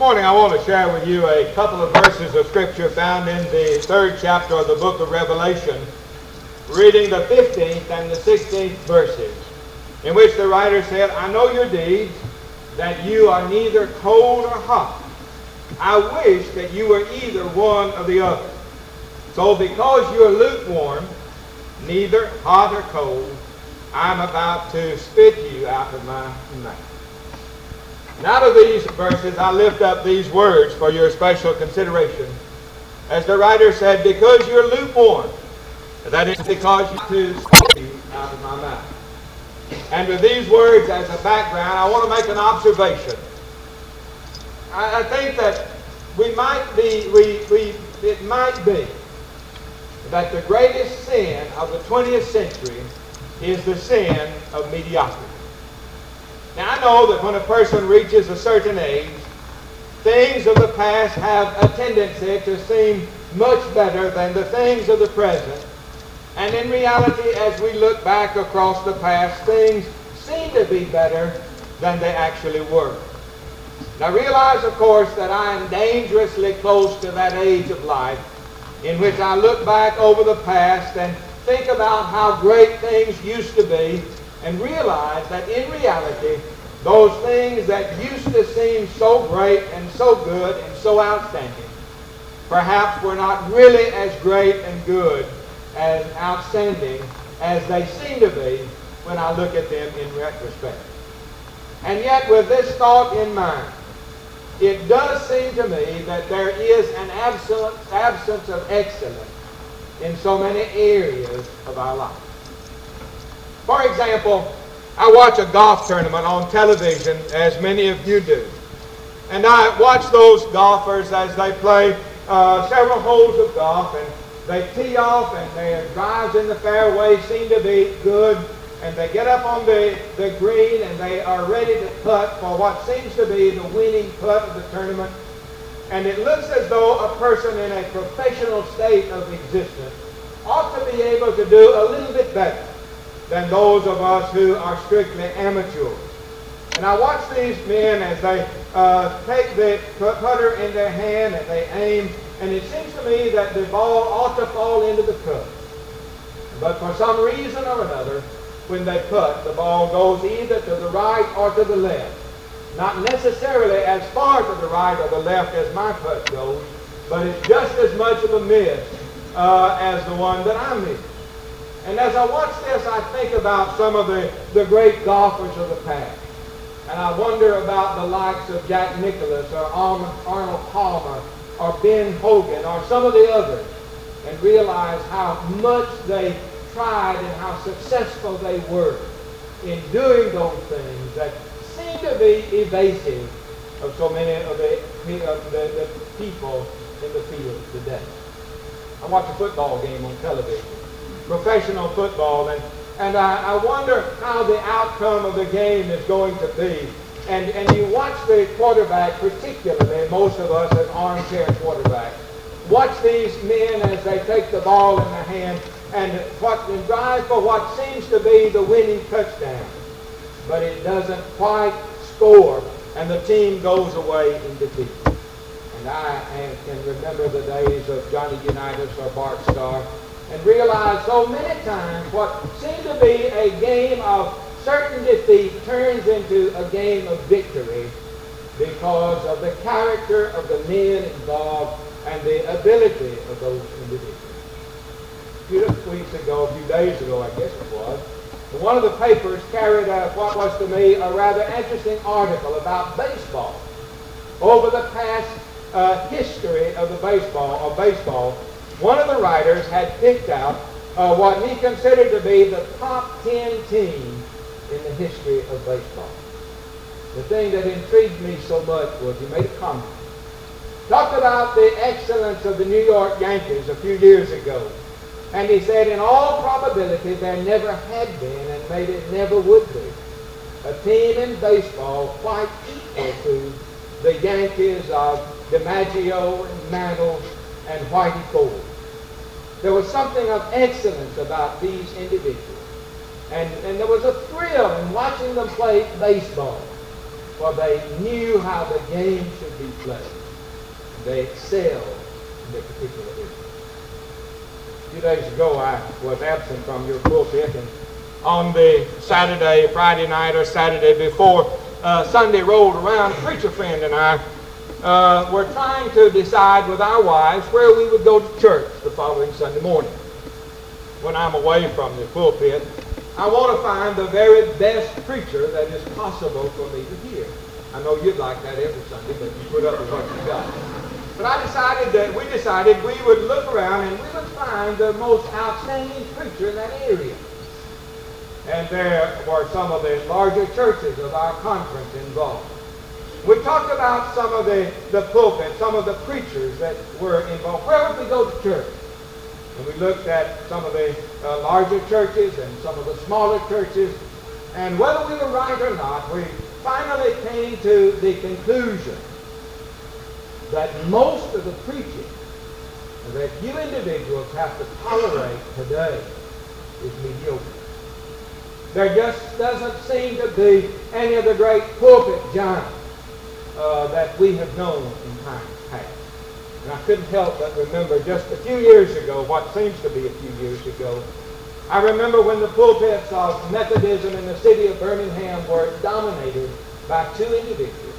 morning I want to share with you a couple of verses of Scripture found in the third chapter of the book of Revelation, reading the 15th and the 16th verses, in which the writer said, I know your deeds, that you are neither cold or hot. I wish that you were either one or the other. So because you are lukewarm, neither hot or cold, I'm about to spit you out of my mouth. And out of these verses, I lift up these words for your special consideration. As the writer said, because you're lukewarm, that is because you speak out of my mouth. And with these words as a background, I want to make an observation. I, I think that we might be, we, we, it might be that the greatest sin of the 20th century is the sin of mediocrity. Now, I know that when a person reaches a certain age, things of the past have a tendency to seem much better than the things of the present. And in reality, as we look back across the past, things seem to be better than they actually were. Now realize, of course, that I am dangerously close to that age of life in which I look back over the past and think about how great things used to be and realize that in reality, those things that used to seem so great and so good and so outstanding, perhaps were not really as great and good and outstanding as they seem to be when I look at them in retrospect. And yet, with this thought in mind, it does seem to me that there is an absence of excellence in so many areas of our life. For example, I watch a golf tournament on television, as many of you do. And I watch those golfers as they play uh, several holes of golf, and they tee off, and their drives in the fairway seem to be good, and they get up on the, the green, and they are ready to putt for what seems to be the winning putt of the tournament. And it looks as though a person in a professional state of existence ought to be able to do a little bit better than those of us who are strictly amateurs. And I watch these men as they uh, take the putter in their hand and they aim, and it seems to me that the ball ought to fall into the cup. But for some reason or another, when they putt, the ball goes either to the right or to the left. Not necessarily as far to the right or the left as my putt goes, but it's just as much of a miss uh, as the one that I missed. And as I watch this, I think about some of the, the great golfers of the past. And I wonder about the likes of Jack Nicklaus or Arnold Palmer or Ben Hogan or some of the others and realize how much they tried and how successful they were in doing those things that seem to be evasive of so many of the, of the, the people in the field today. I watch a football game on television professional football. And, and I, I wonder how the outcome of the game is going to be. And, and you watch the quarterback, particularly most of us as armchair quarterbacks, watch these men as they take the ball in their hand and, and drive for what seems to be the winning touchdown. But it doesn't quite score, and the team goes away in defeat. And I can remember the days of Johnny Unitas or Bart Starr and realize so many times what seemed to be a game of certain defeat turns into a game of victory because of the character of the men involved and the ability of those individuals. A few weeks ago, a few days ago, I guess it was, one of the papers carried a, what was to me a rather interesting article about baseball over the past uh, history of the baseball or baseball one of the writers had picked out uh, what he considered to be the top 10 team in the history of baseball. The thing that intrigued me so much was he made a comment. Talked about the excellence of the New York Yankees a few years ago. And he said, in all probability, there never had been, and maybe it never would be, a team in baseball quite equal to the Yankees of DiMaggio and Mantle and Whitey Ford. There was something of excellence about these individuals. And, and there was a thrill in watching them play baseball. For they knew how the game should be played. They excelled in their particular area. A few days ago, I was absent from your pulpit, and on the Saturday, Friday night, or Saturday before uh, Sunday rolled around, a preacher friend and I uh, were trying to decide with our wives where we would go to church the following Sunday morning. When I'm away from the pulpit, I want to find the very best preacher that is possible for me to hear. I know you'd like that every Sunday, but you put up with what you got. But I decided that we decided we would look around and we would find the most outstanding preacher in that area. And there were some of the larger churches of our conference involved. We talked about some of the, the pulpit, some of the preachers that were involved. Where would we go to church? And we looked at some of the uh, larger churches and some of the smaller churches. And whether we were right or not, we finally came to the conclusion that most of the preaching that you individuals have to tolerate today is mediocre. There just doesn't seem to be any of the great pulpit giants uh, that we have known in times past. And I couldn't help but remember just a few years ago, what seems to be a few years ago, I remember when the pulpits of Methodism in the city of Birmingham were dominated by two individuals.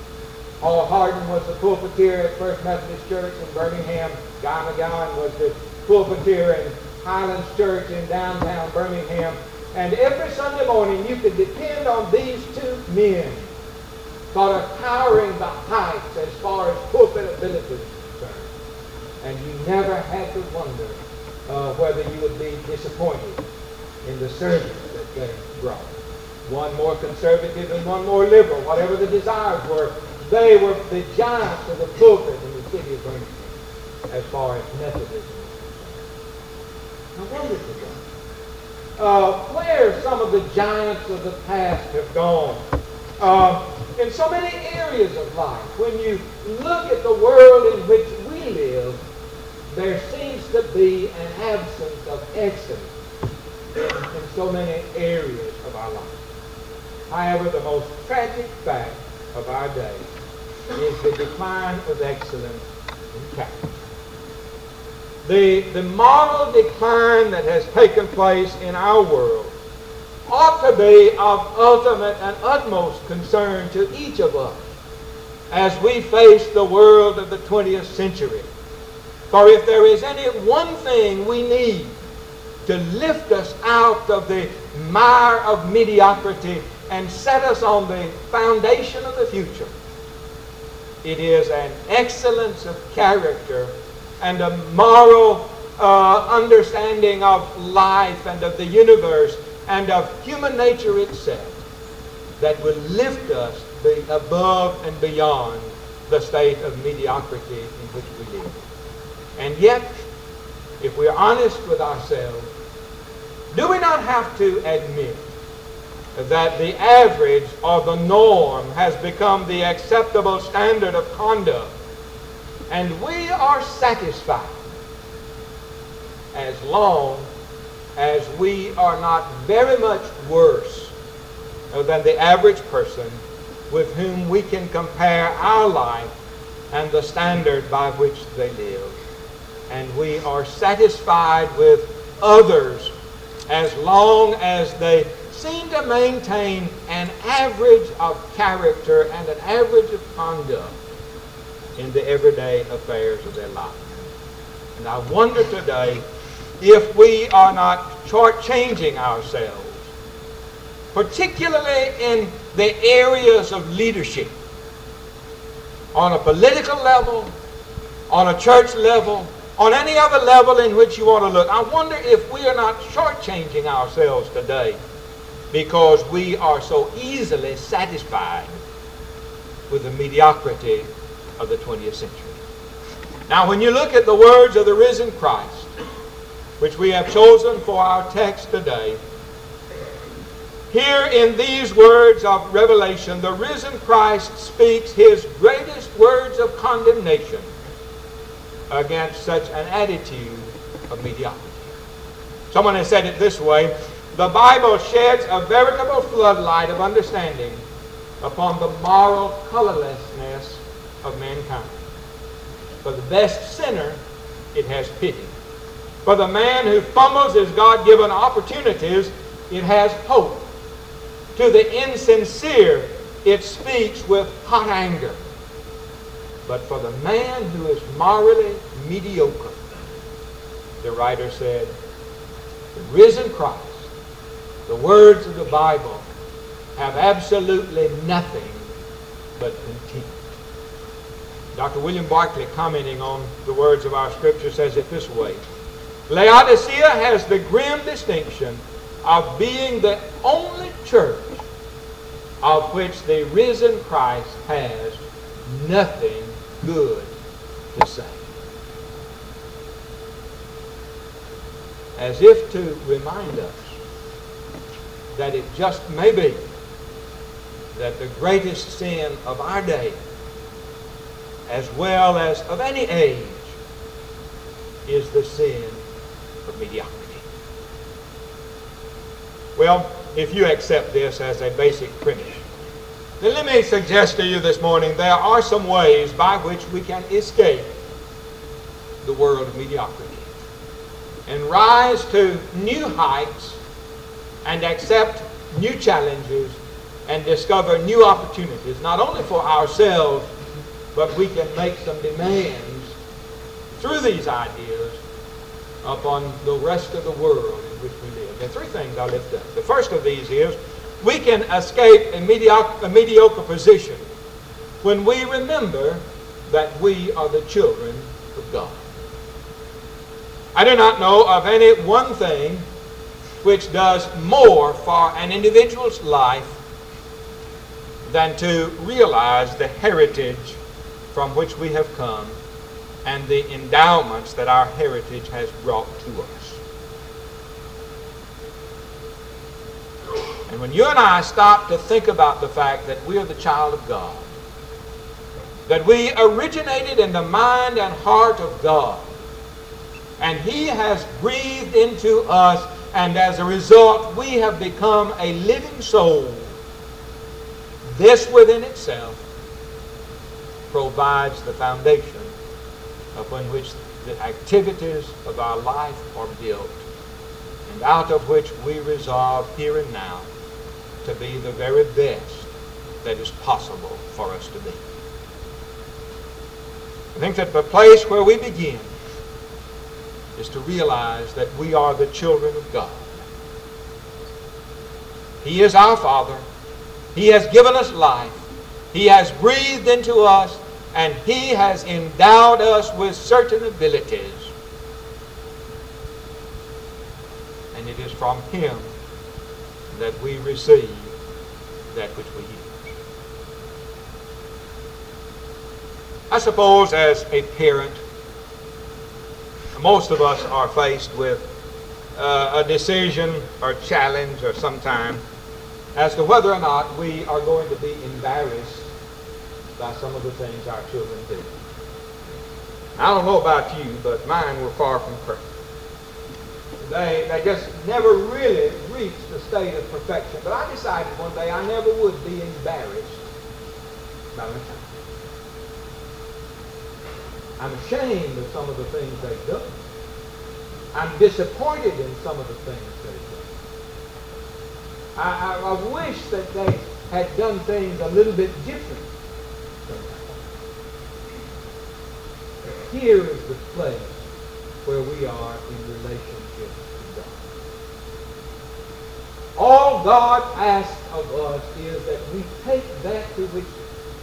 Paul Hardin was the pulpiteer at First Methodist Church in Birmingham. Guy McGowan was the pulpiteer in Highlands Church in downtown Birmingham. And every Sunday morning you could depend on these two men sort of towering the heights as far as pulpit ability is concerned. And you never had to wonder uh, whether you would be disappointed in the service that they brought. One more conservative and one more liberal, whatever the desires were. They were the giants of the pulpit in the city of Birmingham as far as Methodism. I wonder uh, where some of the giants of the past have gone. Uh, in so many areas of life, when you look at the world in which we live, there seems to be an absence of excellence in, so many areas of our life. However, the most tragic fact of our day is the decline of excellence in character. The, the moral decline that has taken place in our world ought to be of ultimate and utmost concern to each of us as we face the world of the 20th century. For if there is any one thing we need to lift us out of the mire of mediocrity and set us on the foundation of the future, it is an excellence of character and a moral uh, understanding of life and of the universe and of human nature itself that will lift us above and beyond the state of mediocrity in which we live. And yet, if we're honest with ourselves, do we not have to admit that the average or the norm has become the acceptable standard of conduct and we are satisfied as long as we are not very much worse uh, than the average person with whom we can compare our life and the standard by which they live. And we are satisfied with others as long as they seem to maintain an average of character and an average of conduct in the everyday affairs of their life. And I wonder today if we are not shortchanging ourselves, particularly in the areas of leadership, on a political level, on a church level, on any other level in which you want to look. I wonder if we are not shortchanging ourselves today because we are so easily satisfied with the mediocrity of the 20th century. Now, when you look at the words of the risen Christ, which we have chosen for our text today, here in these words of Revelation, the risen Christ speaks his greatest words of condemnation against such an attitude of mediocrity. Someone has said it this way the Bible sheds a veritable floodlight of understanding upon the moral colorlessness of mankind. For the best sinner, it has pity. For the man who fumbles his God given opportunities, it has hope. To the insincere, it speaks with hot anger. But for the man who is morally mediocre, the writer said, the risen Christ, the words of the Bible, have absolutely nothing but contempt. Dr. William Barclay, commenting on the words of our scripture, says it this way Laodicea has the grim distinction of being the only church of which the risen Christ has nothing good to say. As if to remind us that it just may be that the greatest sin of our day, as well as of any age, is the sin of mediocrity. Well, if you accept this as a basic premise, then let me suggest to you this morning there are some ways by which we can escape the world of mediocrity and rise to new heights and accept new challenges and discover new opportunities, not only for ourselves, but we can make some demands through these ideas upon the rest of the world in which we live. Are three things I lift up. The first of these is we can escape a mediocre, a mediocre position when we remember that we are the children of God. I do not know of any one thing which does more for an individual's life than to realize the heritage from which we have come and the endowments that our heritage has brought to us. And when you and I stop to think about the fact that we are the child of God, that we originated in the mind and heart of God, and He has breathed into us, and as a result, we have become a living soul. This within itself provides the foundation upon which the activities of our life are built, and out of which we resolve here and now to be the very best that is possible for us to be. I think that the place where we begin is to realize that we are the children of God. He is our Father. He has given us life. He has breathed into us, and He has endowed us with certain abilities. And it is from Him that we receive that which we use. I suppose as a parent, most of us are faced with uh, a decision or challenge or sometime as to whether or not we are going to be embarrassed by some of the things our children do. I don't know about you, but mine were far from perfect. They, they just never really reached the state of perfection. But I decided one day I never would be embarrassed by my child. I'm ashamed of some of the things they've done. I'm disappointed in some of the things they've done. I, I, I wish that they had done things a little bit different. Here is the place where we are in relationship to God. All God asks of us is that we take that to which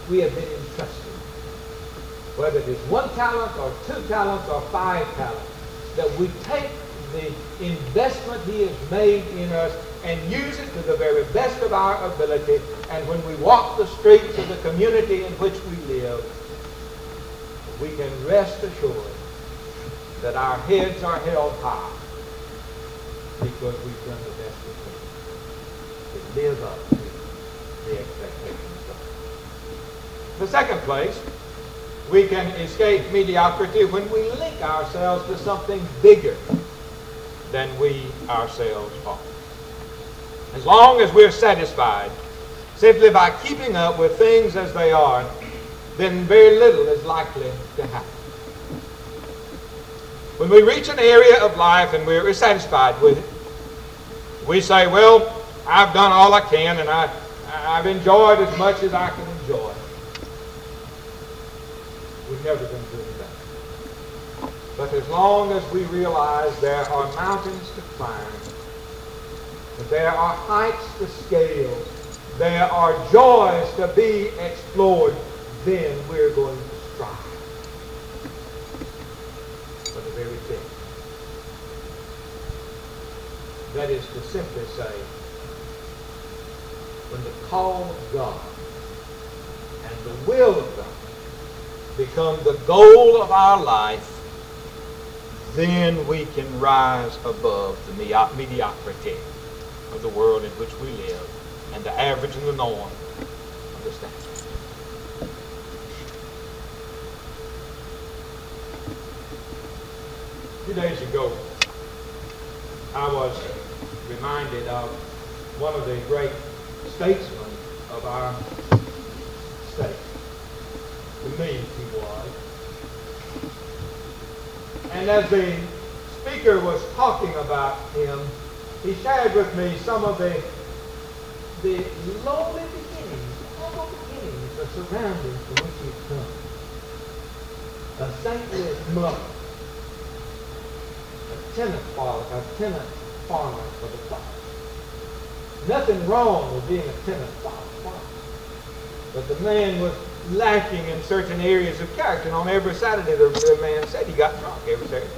we have been entrusted whether it is one talent or two talents or five talents, that we take the investment he has made in us and use it to the very best of our ability. And when we walk the streets of the community in which we live, we can rest assured that our heads are held high because we've done the best we can to live up to the expectations of God. The second place we can escape mediocrity when we link ourselves to something bigger than we ourselves are. As long as we're satisfied simply by keeping up with things as they are, then very little is likely to happen. When we reach an area of life and we're satisfied with it, we say, well, I've done all I can and I, I've enjoyed as much as I can enjoy. We've never been to do that. But as long as we realize there are mountains to climb, there are heights to scale, there are joys to be explored, then we're going to strive for the very thing. That is to simply say, when the call of God and the will of God become the goal of our life, then we can rise above the mediocrity of the world in which we live and the average and the norm of the standard. Two days ago, I was reminded of one of the great statesmen of our state. To me, he was. And as the speaker was talking about him, he shared with me some of the the lowly beginnings, humble beginnings, the surroundings from which he had come. A saintly mother, tenant farmer, a tenant farmer for the father. Nothing wrong with being a tenant farmer, but the man was lacking in certain areas of character. And on every Saturday, the, the man said he got drunk every Saturday.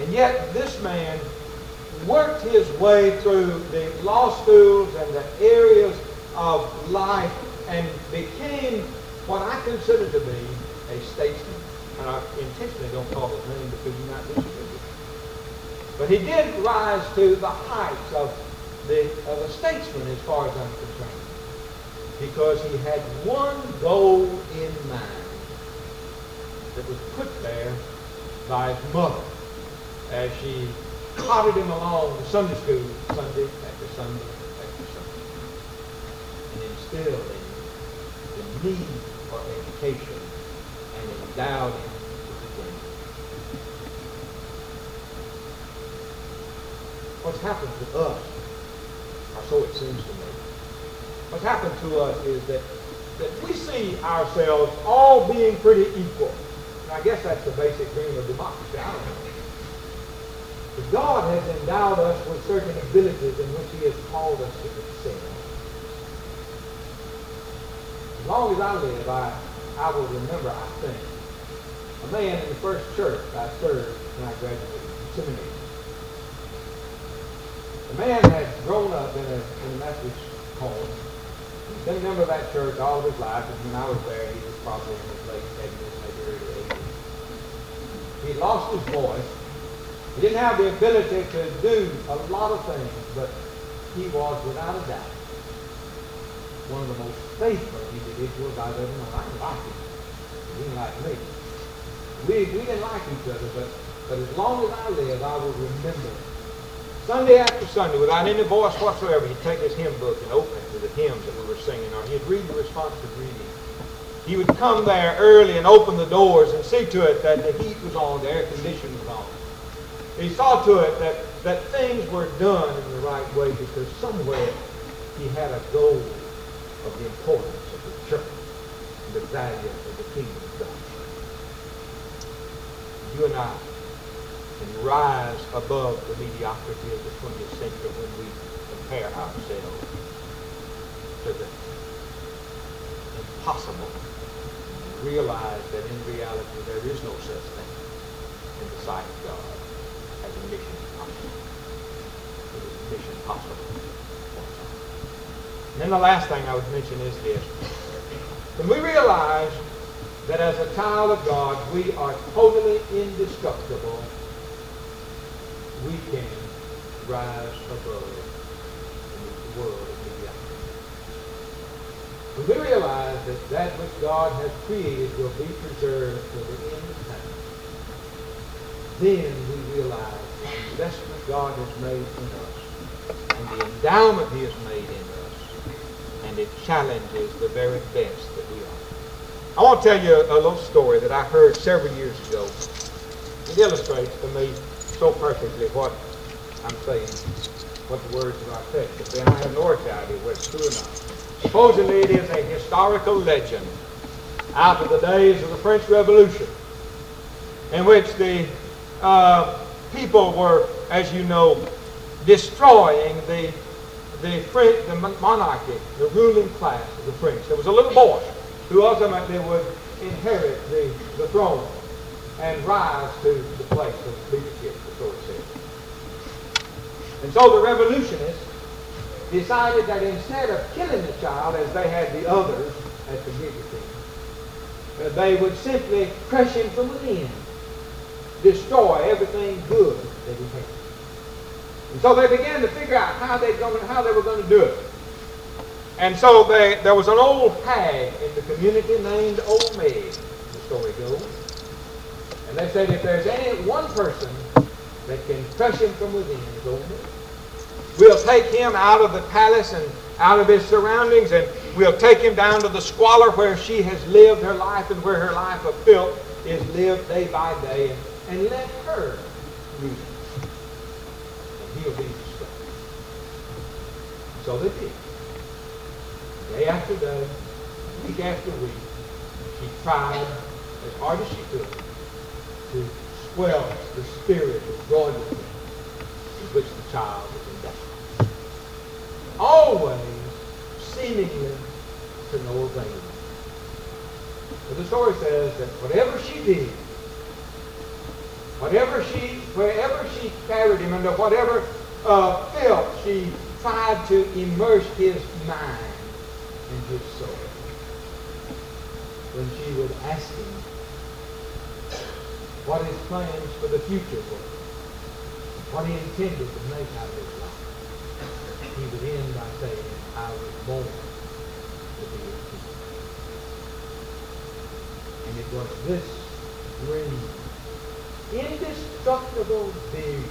And yet, this man worked his way through the law schools and the areas of life and became what I consider to be a statesman. And I intentionally don't call his name because you might disagree But he did rise to the heights of, the, of a statesman as far as I'm concerned. Because he had one goal in mind that was put there by his mother as she trotted him along to Sunday school Sunday after Sunday after Sunday. And instilled in him the need for education and. What's happened to us, or so it seems to me, what's happened to us is that, that we see ourselves all being pretty equal. And I guess that's the basic dream of democracy. I don't know. God has endowed us with certain abilities in which he has called us to excel. As long as I live, I, I will remember, I think, a man in the first church I served when I graduated from seminary. The man had grown up in a, in a Methodist home. He's been a member of that church all of his life, and when I was there, he was probably in his late 70s, maybe early 80s. He lost his voice he didn't have the ability to do a lot of things, but he was, without a doubt, one of the most faithful individuals I've ever known. I didn't like him. He didn't like me. We, we didn't like each other, but, but as long as I live, I will remember. Sunday after Sunday, without any voice whatsoever, he'd take his hymn book and open it to the hymns that we were singing, or he'd read the responsive reading. He would come there early and open the doors and see to it that the heat was on, the air conditioning was on. He saw to it that, that things were done in the right way because somewhere he had a goal of the importance the value of the kingdom of God. You and I can rise above the mediocrity of the 20th century when we compare ourselves to the impossible and realize that in reality there is no such thing in the sight of God as a mission possible. It is a mission possible. And then the last thing I would mention is this. When we realize that as a child of God we are totally indestructible, we can rise above the world. When we realize that that which God has created will be preserved till the end of time, then we realize the investment God has made in us and the endowment he has made in us and it challenges the very best that we are. I want to tell you a, little story that I heard several years ago. It illustrates to me so perfectly what I'm saying, what the words of our text have been. I have no idea whether it's true or not. Supposedly it is a historical legend out of the days of the French Revolution in which the uh, people were, as you know, destroying the, the, French, the monarchy, the ruling class of the French. There was a little boy who ultimately would inherit the, the throne and rise to the place of leadership, the story says. And so the revolutionists decided that instead of killing the child as they had the others at the guillotine, uh, they would simply crush him from within, destroy everything good that he had. And so they began to figure out how they, going, how they were going to do it. And so they, there was an old hag in the community named Old Meg, the story goes. And they said if there's any one person that can crush him from within, it's Old Meg. We'll take him out of the palace and out of his surroundings, and we'll take him down to the squalor where she has lived her life and where her life of filth is lived day by day, and, and let her rule. He'll be destroyed. So they did. Day after day, week after week, she tried as hard as she could to squelch the spirit of royalty in which the child was endowed. Always seemingly to no avail. But the story says that whatever she did, whatever she, wherever she carried him, under whatever uh, filth she tried to immerse his mind, and his soul. When she would ask him what his plans for the future were, what he intended to make out of his life, he would end by saying, I was born to be a king. And it was this dream, indestructible vision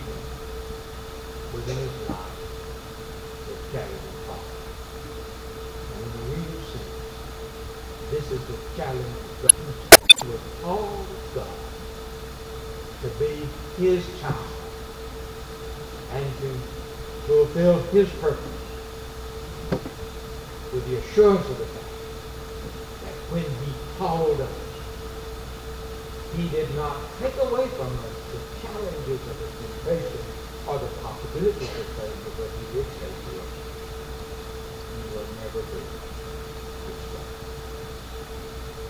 within his life that carried him This is the challenge with all of God to be his child and to fulfill his purpose with the assurance of the fact that when he called us, he did not take away from us the challenges of the temptation or the possibilities of failure, but he did say to us, you will never be.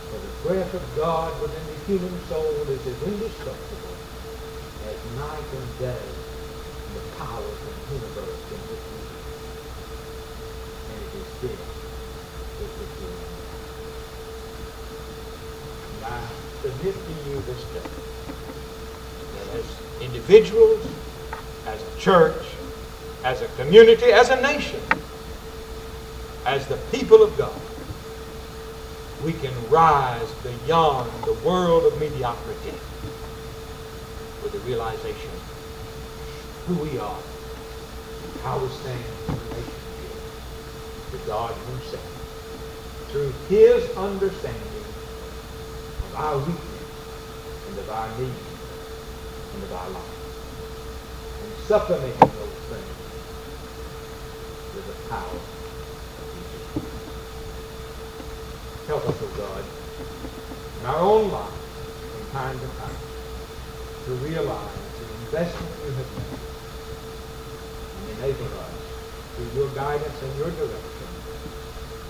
For the breath of God within the human soul is as indestructible as night and day in the powers of the universe in which we. And it is this which is doing. To you this day that as individuals, as a church, as a community, as a nation, as the people of God, we can rise beyond the world of mediocrity with the realization who we are how we stand in relationship to God himself through his understanding of our weakness and of our need and our life. And supplementing those things with the power of Jesus. Help us, O oh God, in our own lives from time to time to realize the investment you have made and enable us through your guidance and your direction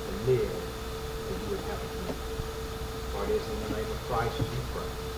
to live as you would have us. For it is in the name of Christ we pray.